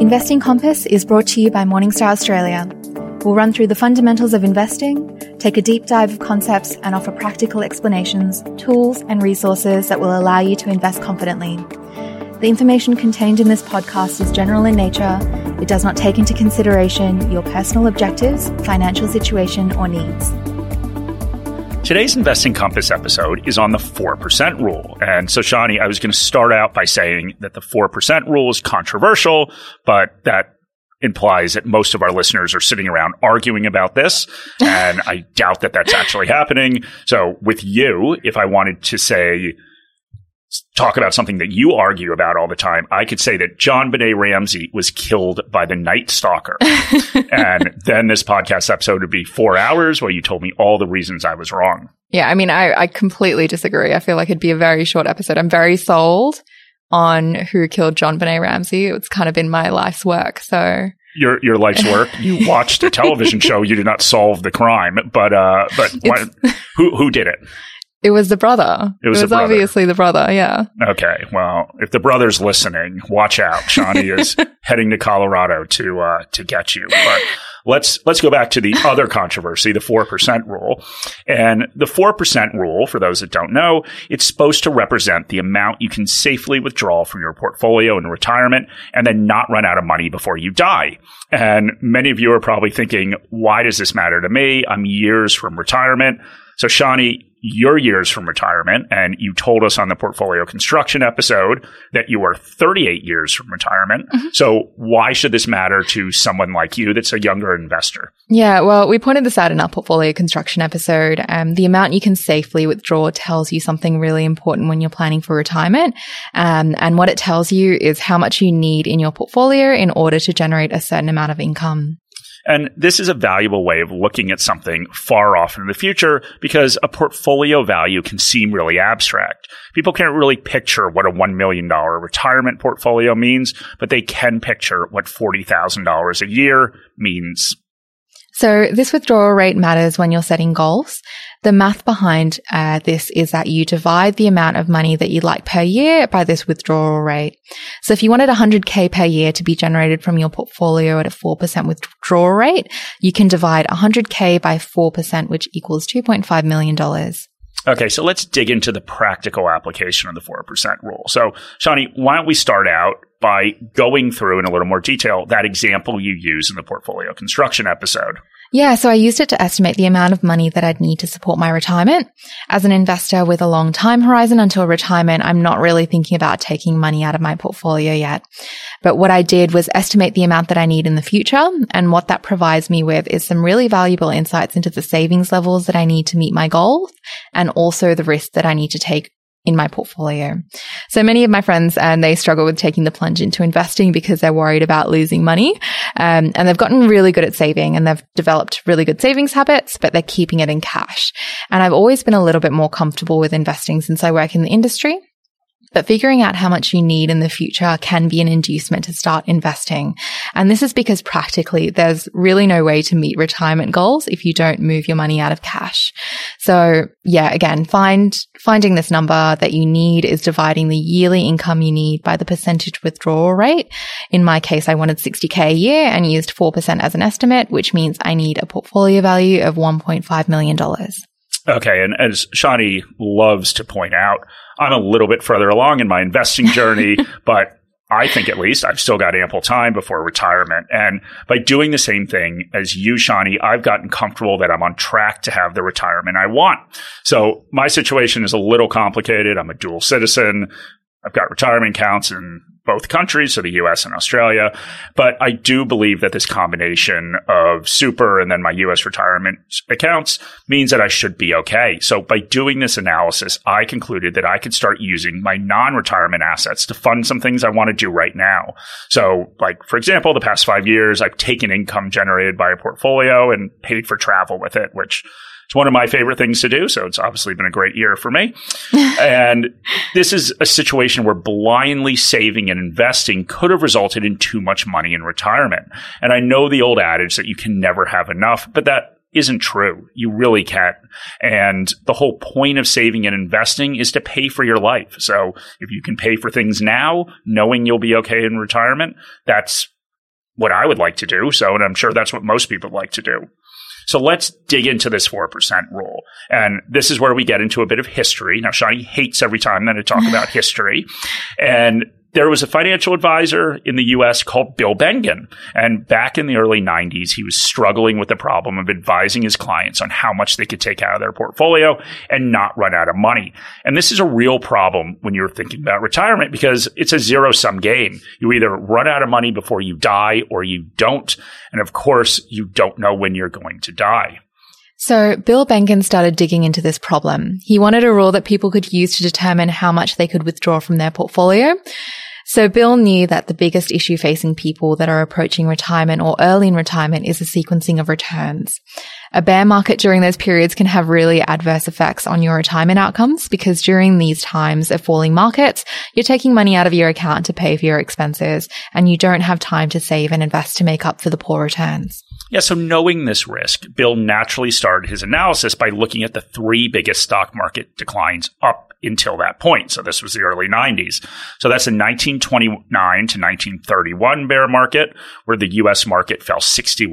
Investing Compass is brought to you by Morningstar Australia. We'll run through the fundamentals of investing, take a deep dive of concepts, and offer practical explanations, tools, and resources that will allow you to invest confidently. The information contained in this podcast is general in nature. It does not take into consideration your personal objectives, financial situation, or needs. Today's Investing Compass episode is on the 4% rule. And so, Shani, I was going to start out by saying that the 4% rule is controversial, but that implies that most of our listeners are sitting around arguing about this. And I doubt that that's actually happening. So, with you, if I wanted to say, talk about something that you argue about all the time, I could say that JonBenét Ramsey was killed by the Night Stalker. and then this podcast episode would be four hours where you told me all the reasons I was wrong. Yeah, I mean, I, I completely disagree. I feel like it'd be a very short episode. I'm very sold on who killed JonBenét Ramsey. It's kind of been my life's work. So your your life's work. You watched a television show. You did not solve the crime, but uh, but who who did it? It was the brother. It was, it was brother. obviously the brother. Yeah. Okay. Well, if the brother's listening, watch out. Shani is heading to Colorado to uh, to get you. But let's let's go back to the other controversy, the four percent rule. And the four percent rule, for those that don't know, it's supposed to represent the amount you can safely withdraw from your portfolio in retirement, and then not run out of money before you die. And many of you are probably thinking, why does this matter to me? I'm years from retirement. So, Shani, your years from retirement, and you told us on the portfolio construction episode that you are 38 years from retirement. Mm-hmm. So, why should this matter to someone like you that's a younger investor? Yeah, well, we pointed this out in our portfolio construction episode. Um, the amount you can safely withdraw tells you something really important when you're planning for retirement. Um, and what it tells you is how much you need in your portfolio in order to generate a certain amount of income. And this is a valuable way of looking at something far off in the future because a portfolio value can seem really abstract. People can't really picture what a $1 million retirement portfolio means, but they can picture what $40,000 a year means so this withdrawal rate matters when you're setting goals. The math behind uh, this is that you divide the amount of money that you'd like per year by this withdrawal rate. So if you wanted 100k per year to be generated from your portfolio at a 4% withdrawal rate, you can divide 100k by 4%, which equals $2.5 million. Okay, so let's dig into the practical application of the 4% rule. So, Shani, why don't we start out by going through in a little more detail that example you use in the portfolio construction episode? Yeah, so I used it to estimate the amount of money that I'd need to support my retirement. As an investor with a long time horizon until retirement, I'm not really thinking about taking money out of my portfolio yet. But what I did was estimate the amount that I need in the future. And what that provides me with is some really valuable insights into the savings levels that I need to meet my goals and also the risks that I need to take in my portfolio. So many of my friends and they struggle with taking the plunge into investing because they're worried about losing money. Um, and they've gotten really good at saving and they've developed really good savings habits, but they're keeping it in cash. And I've always been a little bit more comfortable with investing since I work in the industry. But figuring out how much you need in the future can be an inducement to start investing. And this is because practically there's really no way to meet retirement goals if you don't move your money out of cash. So yeah, again, find, finding this number that you need is dividing the yearly income you need by the percentage withdrawal rate. In my case, I wanted 60k a year and used 4% as an estimate, which means I need a portfolio value of $1.5 million. Okay. And as Shani loves to point out, I'm a little bit further along in my investing journey, but I think at least I've still got ample time before retirement. And by doing the same thing as you, Shani, I've gotten comfortable that I'm on track to have the retirement I want. So my situation is a little complicated. I'm a dual citizen. I've got retirement accounts in both countries, so the US and Australia. But I do believe that this combination of super and then my US retirement accounts means that I should be okay. So by doing this analysis, I concluded that I could start using my non-retirement assets to fund some things I want to do right now. So like, for example, the past five years, I've taken income generated by a portfolio and paid for travel with it, which it's one of my favorite things to do. So it's obviously been a great year for me. and this is a situation where blindly saving and investing could have resulted in too much money in retirement. And I know the old adage that you can never have enough, but that isn't true. You really can't. And the whole point of saving and investing is to pay for your life. So if you can pay for things now, knowing you'll be okay in retirement, that's what I would like to do. So, and I'm sure that's what most people like to do. So let's dig into this 4% rule. And this is where we get into a bit of history. Now, Shani hates every time that I talk about history. And there was a financial advisor in the US called Bill Bengen. And back in the early 90s, he was struggling with the problem of advising his clients on how much they could take out of their portfolio and not run out of money. And this is a real problem when you're thinking about retirement because it's a zero sum game. You either run out of money before you die or you don't. And of course, you don't know when you're going to die. So Bill Bengen started digging into this problem. He wanted a rule that people could use to determine how much they could withdraw from their portfolio. So Bill knew that the biggest issue facing people that are approaching retirement or early in retirement is the sequencing of returns. A bear market during those periods can have really adverse effects on your retirement outcomes because during these times of falling markets, you're taking money out of your account to pay for your expenses and you don't have time to save and invest to make up for the poor returns. Yeah, so knowing this risk, Bill naturally started his analysis by looking at the three biggest stock market declines up until that point. So this was the early 90s. So that's the 1929 to 1931 bear market, where the US market fell 61%.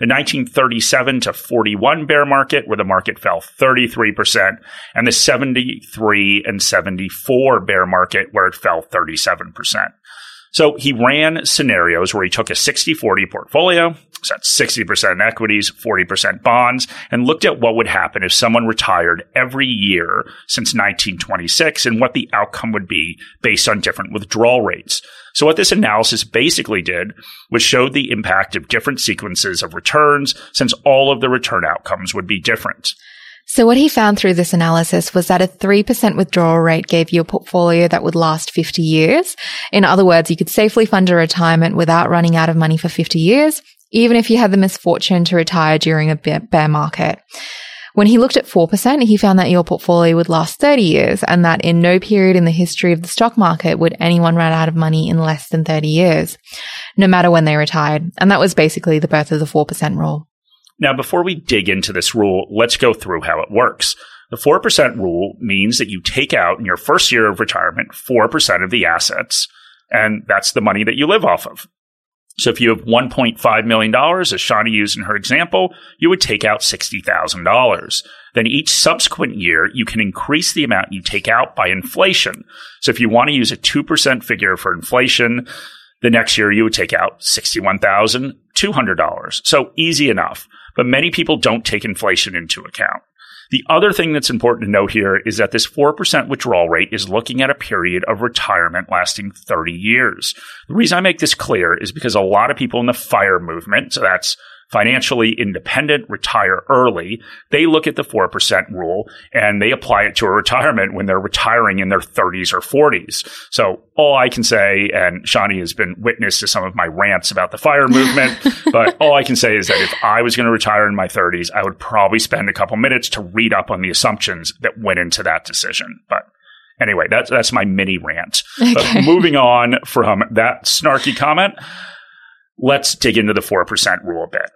The 1937 to 41 bear market, where the market fell 33%. And the 73 and 74 bear market, where it fell 37%. So he ran scenarios where he took a 60 40 portfolio, so 60% in equities, 40% bonds, and looked at what would happen if someone retired every year since 1926 and what the outcome would be based on different withdrawal rates. So what this analysis basically did was showed the impact of different sequences of returns since all of the return outcomes would be different. So what he found through this analysis was that a 3% withdrawal rate gave you a portfolio that would last 50 years. In other words, you could safely fund a retirement without running out of money for 50 years, even if you had the misfortune to retire during a bear market. When he looked at 4%, he found that your portfolio would last 30 years and that in no period in the history of the stock market would anyone run out of money in less than 30 years, no matter when they retired. And that was basically the birth of the 4% rule. Now, before we dig into this rule, let's go through how it works. The 4% rule means that you take out in your first year of retirement 4% of the assets, and that's the money that you live off of. So if you have $1.5 million, as Shani used in her example, you would take out $60,000. Then each subsequent year, you can increase the amount you take out by inflation. So if you want to use a 2% figure for inflation, the next year you would take out $61,200. So easy enough but many people don't take inflation into account. The other thing that's important to note here is that this 4% withdrawal rate is looking at a period of retirement lasting 30 years. The reason I make this clear is because a lot of people in the FIRE movement, so that's financially independent, retire early, they look at the 4% rule and they apply it to a retirement when they're retiring in their 30s or 40s. So all I can say, and Shani has been witness to some of my rants about the fire movement, but all I can say is that if I was going to retire in my 30s, I would probably spend a couple minutes to read up on the assumptions that went into that decision. But anyway, that's, that's my mini rant. Okay. But moving on from that snarky comment, let's dig into the 4% rule a bit.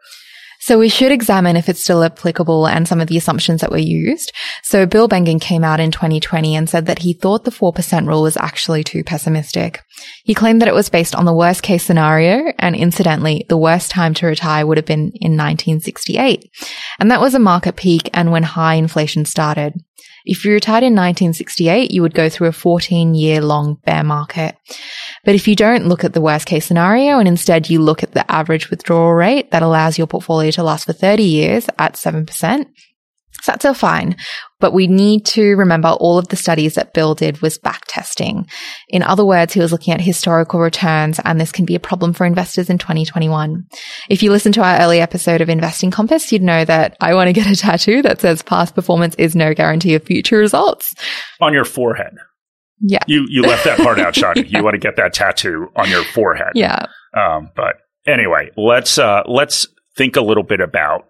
So we should examine if it's still applicable and some of the assumptions that were used. So Bill Bengen came out in 2020 and said that he thought the 4% rule was actually too pessimistic. He claimed that it was based on the worst case scenario and incidentally, the worst time to retire would have been in 1968. And that was a market peak and when high inflation started. If you retired in 1968, you would go through a 14 year long bear market. But if you don't look at the worst case scenario and instead you look at the average withdrawal rate that allows your portfolio to last for 30 years at 7%, that's still fine. But we need to remember all of the studies that Bill did was back testing. In other words, he was looking at historical returns and this can be a problem for investors in 2021. If you listen to our early episode of Investing Compass, you'd know that I want to get a tattoo that says past performance is no guarantee of future results. On your forehead. Yeah. You, you left that part out, Shani. You want to get that tattoo on your forehead. Yeah. Um, but anyway, let's, uh, let's think a little bit about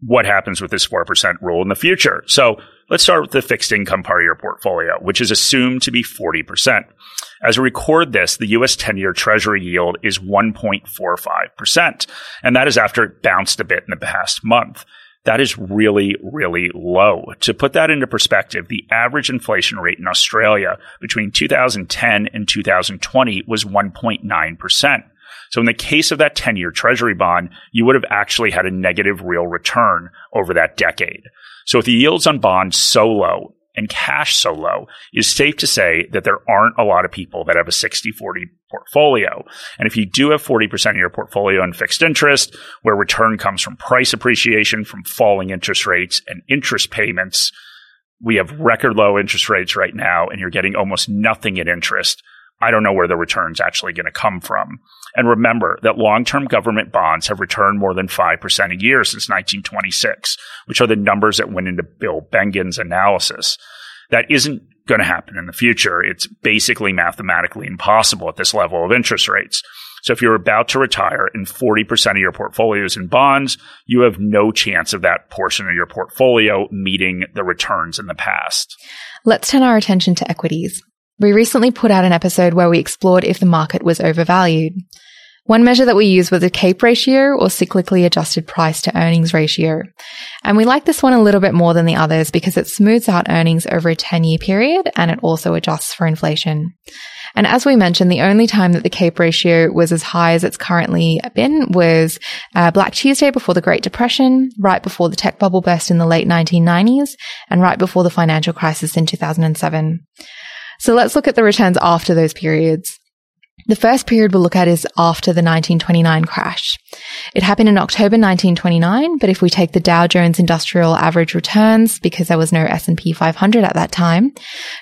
what happens with this 4% rule in the future. So let's start with the fixed income part of your portfolio, which is assumed to be 40%. As we record this, the US 10 year treasury yield is 1.45%. And that is after it bounced a bit in the past month. That is really, really low. To put that into perspective, the average inflation rate in Australia between 2010 and 2020 was 1.9%. So in the case of that 10 year treasury bond, you would have actually had a negative real return over that decade. So with the yields on bonds so low and cash so low, it's safe to say that there aren't a lot of people that have a 60 40 portfolio. And if you do have 40% of your portfolio in fixed interest, where return comes from price appreciation, from falling interest rates and interest payments, we have record low interest rates right now, and you're getting almost nothing in interest. I don't know where the return's actually going to come from. And remember that long-term government bonds have returned more than 5% a year since 1926, which are the numbers that went into Bill Bengen's analysis. That isn't going to happen in the future. It's basically mathematically impossible at this level of interest rates. So if you're about to retire and 40% of your portfolio is in bonds, you have no chance of that portion of your portfolio meeting the returns in the past. Let's turn our attention to equities. We recently put out an episode where we explored if the market was overvalued. One measure that we used was a CAPE ratio or cyclically adjusted price to earnings ratio. And we like this one a little bit more than the others because it smooths out earnings over a 10 year period and it also adjusts for inflation. And as we mentioned, the only time that the CAPE ratio was as high as it's currently been was uh, Black Tuesday before the Great Depression, right before the tech bubble burst in the late 1990s, and right before the financial crisis in 2007. So let's look at the returns after those periods. The first period we'll look at is after the 1929 crash. It happened in October 1929, but if we take the Dow Jones Industrial Average returns, because there was no S&P 500 at that time,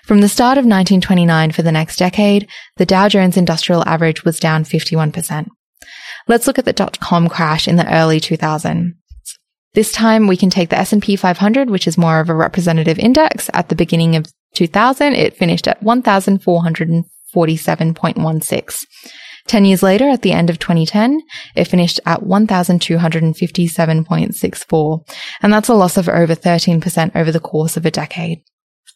from the start of 1929 for the next decade, the Dow Jones Industrial Average was down 51%. Let's look at the dot-com crash in the early 2000s. This time we can take the S&P 500, which is more of a representative index at the beginning of 2000, it finished at 1,447.16. 10 years later, at the end of 2010, it finished at 1,257.64. And that's a loss of over 13% over the course of a decade.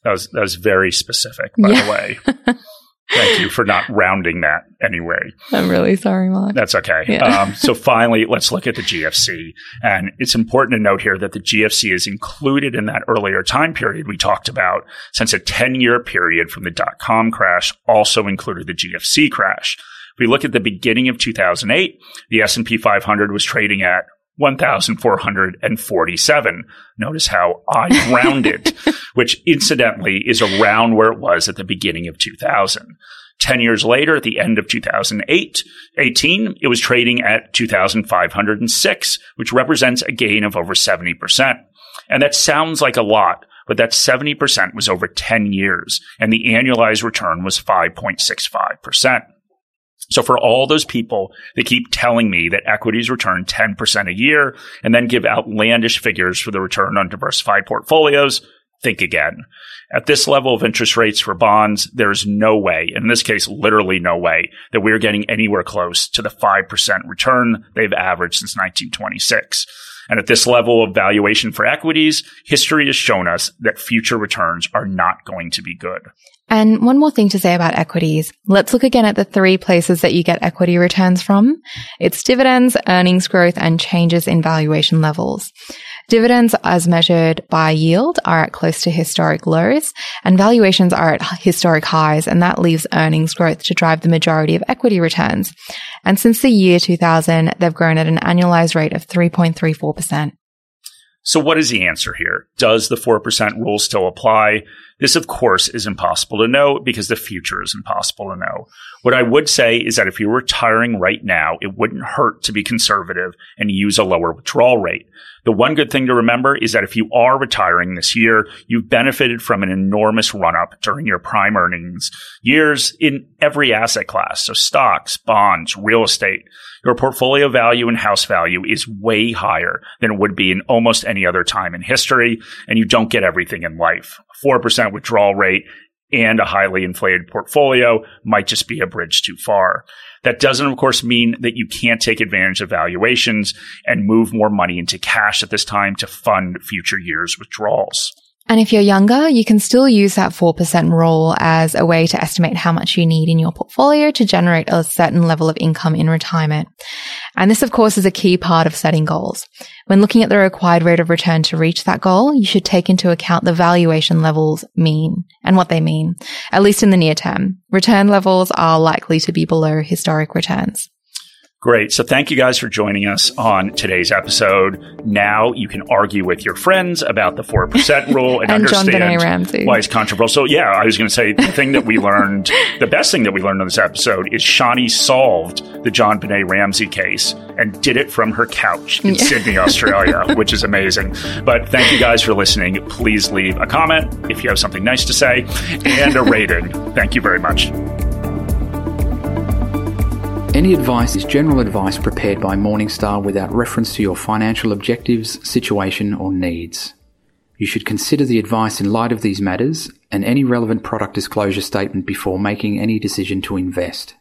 That was, that was very specific, by yeah. the way. Thank you for not rounding that anyway. I'm really sorry, Mark. That's okay. Yeah. Um, so finally, let's look at the GFC. And it's important to note here that the GFC is included in that earlier time period we talked about, since a 10 year period from the dot com crash also included the GFC crash. If we look at the beginning of 2008, the S&P 500 was trading at 1,447. Notice how I rounded, which incidentally is around where it was at the beginning of 2000. 10 years later, at the end of 2008, 18, it was trading at 2,506, which represents a gain of over 70%. And that sounds like a lot, but that 70% was over 10 years, and the annualized return was 5.65%. So for all those people that keep telling me that equities return 10% a year and then give outlandish figures for the return on diversified portfolios, think again. At this level of interest rates for bonds, there is no way, in this case, literally no way, that we're getting anywhere close to the 5% return they've averaged since 1926. And at this level of valuation for equities, history has shown us that future returns are not going to be good. And one more thing to say about equities. Let's look again at the three places that you get equity returns from. It's dividends, earnings growth, and changes in valuation levels. Dividends as measured by yield are at close to historic lows and valuations are at historic highs and that leaves earnings growth to drive the majority of equity returns. And since the year 2000, they've grown at an annualized rate of 3.34%. So what is the answer here? Does the 4% rule still apply? This, of course, is impossible to know because the future is impossible to know. What I would say is that if you're retiring right now, it wouldn't hurt to be conservative and use a lower withdrawal rate. The one good thing to remember is that if you are retiring this year, you've benefited from an enormous run up during your prime earnings years in every asset class. So stocks, bonds, real estate. Your portfolio value and house value is way higher than it would be in almost any other time in history. And you don't get everything in life. 4% withdrawal rate and a highly inflated portfolio might just be a bridge too far. That doesn't, of course, mean that you can't take advantage of valuations and move more money into cash at this time to fund future years withdrawals. And if you're younger, you can still use that 4% rule as a way to estimate how much you need in your portfolio to generate a certain level of income in retirement. And this, of course, is a key part of setting goals. When looking at the required rate of return to reach that goal, you should take into account the valuation levels mean and what they mean, at least in the near term. Return levels are likely to be below historic returns. Great. So thank you guys for joining us on today's episode. Now you can argue with your friends about the 4% rule and, and understand why it's controversial. So yeah, I was going to say the thing that we learned, the best thing that we learned on this episode is Shani solved the JonBenét Ramsey case and did it from her couch in yeah. Sydney, Australia, which is amazing. But thank you guys for listening. Please leave a comment if you have something nice to say and a rating. Thank you very much. Any advice is general advice prepared by Morningstar without reference to your financial objectives, situation, or needs. You should consider the advice in light of these matters and any relevant product disclosure statement before making any decision to invest.